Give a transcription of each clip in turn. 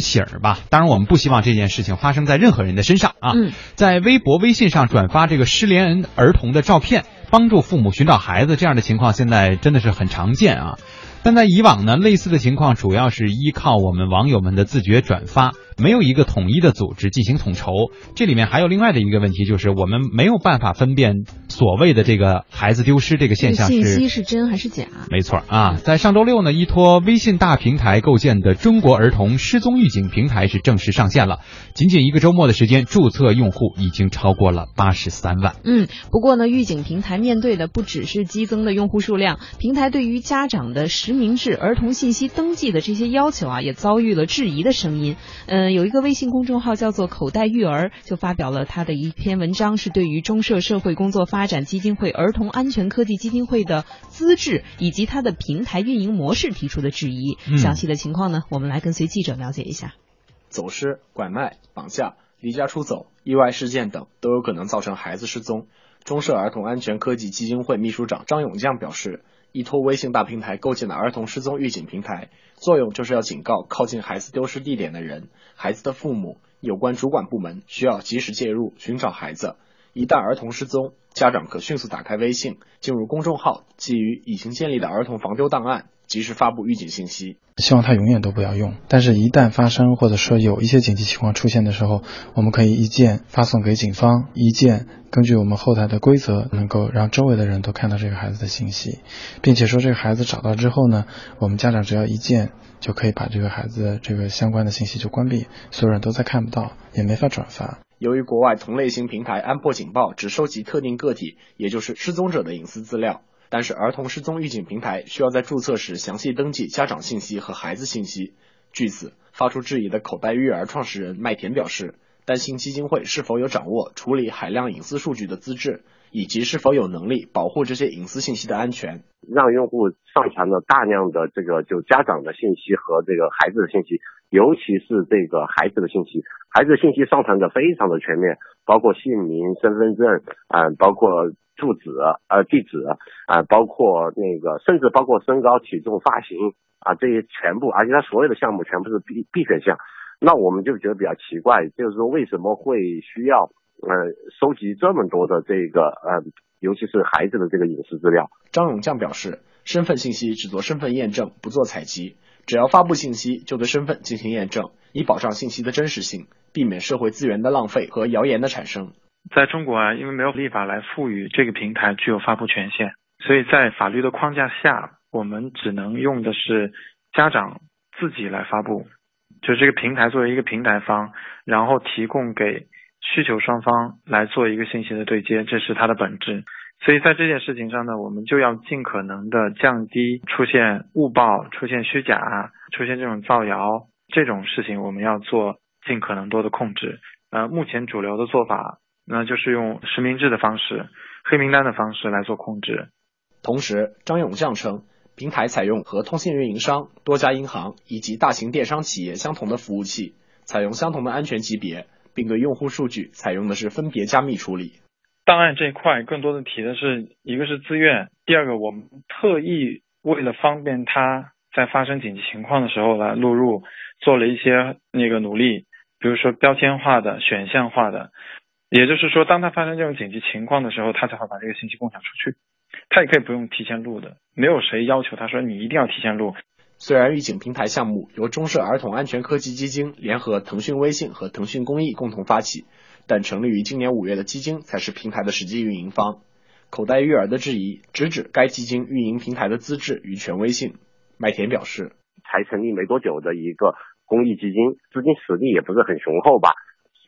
醒儿吧。当然，我们不希望这件事情发生在任何人的身上啊。嗯，在微博、微信上转发这个失联儿童的照片，帮助父母寻找孩子，这样的情况现在真的是很常见啊。但在以往呢，类似的情况主要是依靠我们网友们的自觉转发，没有一个统一的组织进行统筹。这里面还有另外的一个问题，就是我们没有办法分辨所谓的这个孩子丢失这个现象信息是真还是假？没错啊，在上周六呢，依托微信大平台构建的中国儿童失踪预警平台是正式上线了。仅仅一个周末的时间，注册用户已经超过了八十三万。嗯，不过呢，预警平台面对的不只是激增的用户数量，平台对于家长的实名制儿童信息登记的这些要求啊，也遭遇了质疑的声音。嗯，有一个微信公众号叫做“口袋育儿”，就发表了他的一篇文章，是对于中社社会工作发展基金会儿童安全科技基金会的资质以及它的平台运营模式提出的质疑。嗯详细的情况呢，我们来跟随记者了解一下。走失、拐卖、绑架、离家出走、意外事件等都有可能造成孩子失踪。中社儿童安全科技基金会秘书长张永将表示，依托微信大平台构建的儿童失踪预警平台，作用就是要警告靠近孩子丢失地点的人、孩子的父母、有关主管部门，需要及时介入寻找孩子。一旦儿童失踪，家长可迅速打开微信，进入公众号，基于已经建立的儿童防丢档案，及时发布预警信息。希望它永远都不要用。但是，一旦发生或者说有一些紧急情况出现的时候，我们可以一键发送给警方，一键根据我们后台的规则，能够让周围的人都看到这个孩子的信息，并且说这个孩子找到之后呢，我们家长只要一键就可以把这个孩子的这个相关的信息就关闭，所有人都再看不到，也没法转发。由于国外同类型平台安破警报只收集特定个体，也就是失踪者的隐私资料，但是儿童失踪预警平台需要在注册时详细登记家长信息和孩子信息。据此，发出质疑的口袋育儿创始人麦田表示，担心基金会是否有掌握处理海量隐私数据的资质，以及是否有能力保护这些隐私信息的安全。让用户上传了大量的这个就家长的信息和这个孩子的信息，尤其是这个孩子的信息，孩子的信息上传的非常的全面，包括姓名、身份证，啊、包括住址、呃地址，啊、包括那个甚至包括身高、体重、发型啊这些全部，而且他所有的项目全部是必必选项。那我们就觉得比较奇怪，就是说为什么会需要呃收集这么多的这个呃，尤其是孩子的这个隐私资料？张永将表示，身份信息只做身份验证，不做采集。只要发布信息，就对身份进行验证，以保障信息的真实性，避免社会资源的浪费和谣言的产生。在中国啊，因为没有立法来赋予这个平台具有发布权限，所以在法律的框架下，我们只能用的是家长自己来发布，就是这个平台作为一个平台方，然后提供给需求双方来做一个信息的对接，这是它的本质。所以在这件事情上呢，我们就要尽可能的降低出现误报、出现虚假、出现这种造谣这种事情，我们要做尽可能多的控制。呃，目前主流的做法那就是用实名制的方式、黑名单的方式来做控制。同时，张永将称，平台采用和通信运营商、多家银行以及大型电商企业相同的服务器，采用相同的安全级别，并对用户数据采用的是分别加密处理。档案这一块更多的提的是一个是自愿，第二个我们特意为了方便他在发生紧急情况的时候来录入，做了一些那个努力，比如说标签化的、选项化的，也就是说，当他发生这种紧急情况的时候，他才会把这个信息共享出去。他也可以不用提前录的，没有谁要求他说你一定要提前录。虽然预警平台项目由中社儿童安全科技基金联合腾讯微信和腾讯公益共同发起，但成立于今年五月的基金才是平台的实际运营方。口袋育儿的质疑直指该基金运营平台的资质与权威性。麦田表示，才成立没多久的一个公益基金，资金实力也不是很雄厚吧。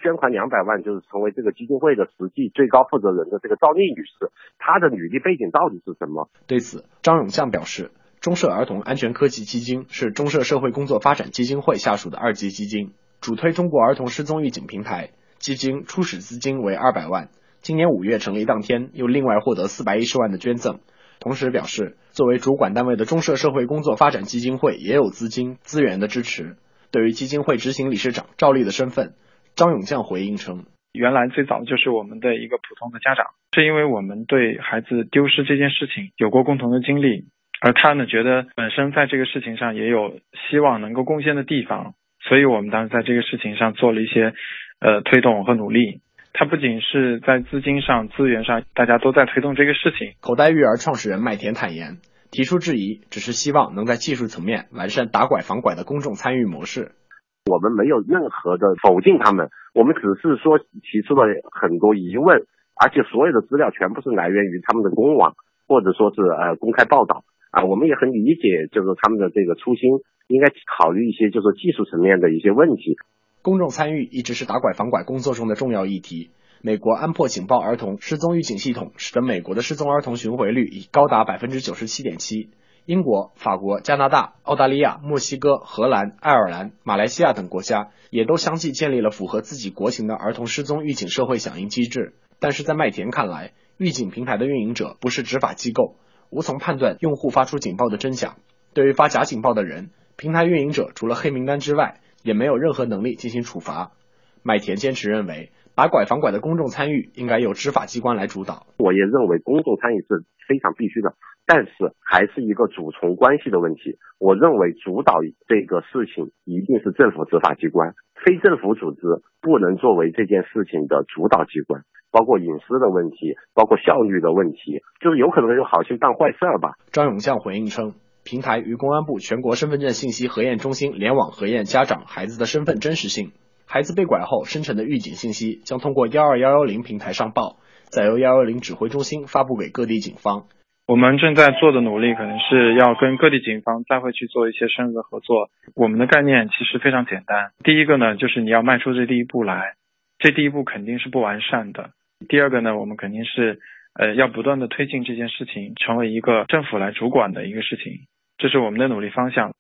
捐款两百万就是成为这个基金会的实际最高负责人的这个赵丽女士，她的履历背景到底是什么？对此，张永将表示，中社儿童安全科技基金是中社社会工作发展基金会下属的二级基金，主推中国儿童失踪预警平台。基金初始资金为二百万，今年五月成立当天又另外获得四百一十万的捐赠。同时表示，作为主管单位的中社社会工作发展基金会也有资金资源的支持。对于基金会执行理事长赵丽的身份，张永将回应称，原来最早就是我们的一个普通的家长，是因为我们对孩子丢失这件事情有过共同的经历，而他呢觉得本身在这个事情上也有希望能够贡献的地方，所以我们当时在这个事情上做了一些呃推动和努力。他不仅是在资金上、资源上，大家都在推动这个事情。口袋育儿创始人麦田坦言，提出质疑只是希望能在技术层面完善打拐防拐的公众参与模式。我们没有任何的否定他们，我们只是说提出了很多疑问，而且所有的资料全部是来源于他们的公网或者说是呃公开报道啊。我们也很理解，就是他们的这个初心，应该考虑一些就是技术层面的一些问题。公众参与一直是打拐防拐工作中的重要议题。美国安珀警报儿童失踪预警系统使得美国的失踪儿童寻回率已高达百分之九十七点七。英国、法国、加拿大、澳大利亚、墨西哥、荷兰、爱尔兰、马来西亚等国家也都相继建立了符合自己国情的儿童失踪预警社会响应机制。但是在麦田看来，预警平台的运营者不是执法机构，无从判断用户发出警报的真假。对于发假警报的人，平台运营者除了黑名单之外，也没有任何能力进行处罚。麦田坚持认为，把拐防拐的公众参与应该由执法机关来主导。我也认为公众参与是非常必须的，但是还是一个主从关系的问题。我认为主导这个事情一定是政府执法机关，非政府组织不能作为这件事情的主导机关。包括隐私的问题，包括效率的问题，就是有可能有好心办坏事儿吧。张永将回应称。平台与公安部全国身份证信息核验中心联网核验家长孩子的身份真实性，孩子被拐后生成的预警信息将通过幺二幺幺零平台上报，再由幺幺零指挥中心发布给各地警方。我们正在做的努力可能是要跟各地警方再会去做一些深入的合作。我们的概念其实非常简单，第一个呢就是你要迈出这第一步来，这第一步肯定是不完善的。第二个呢，我们肯定是呃要不断的推进这件事情，成为一个政府来主管的一个事情。这是我们的努力方向。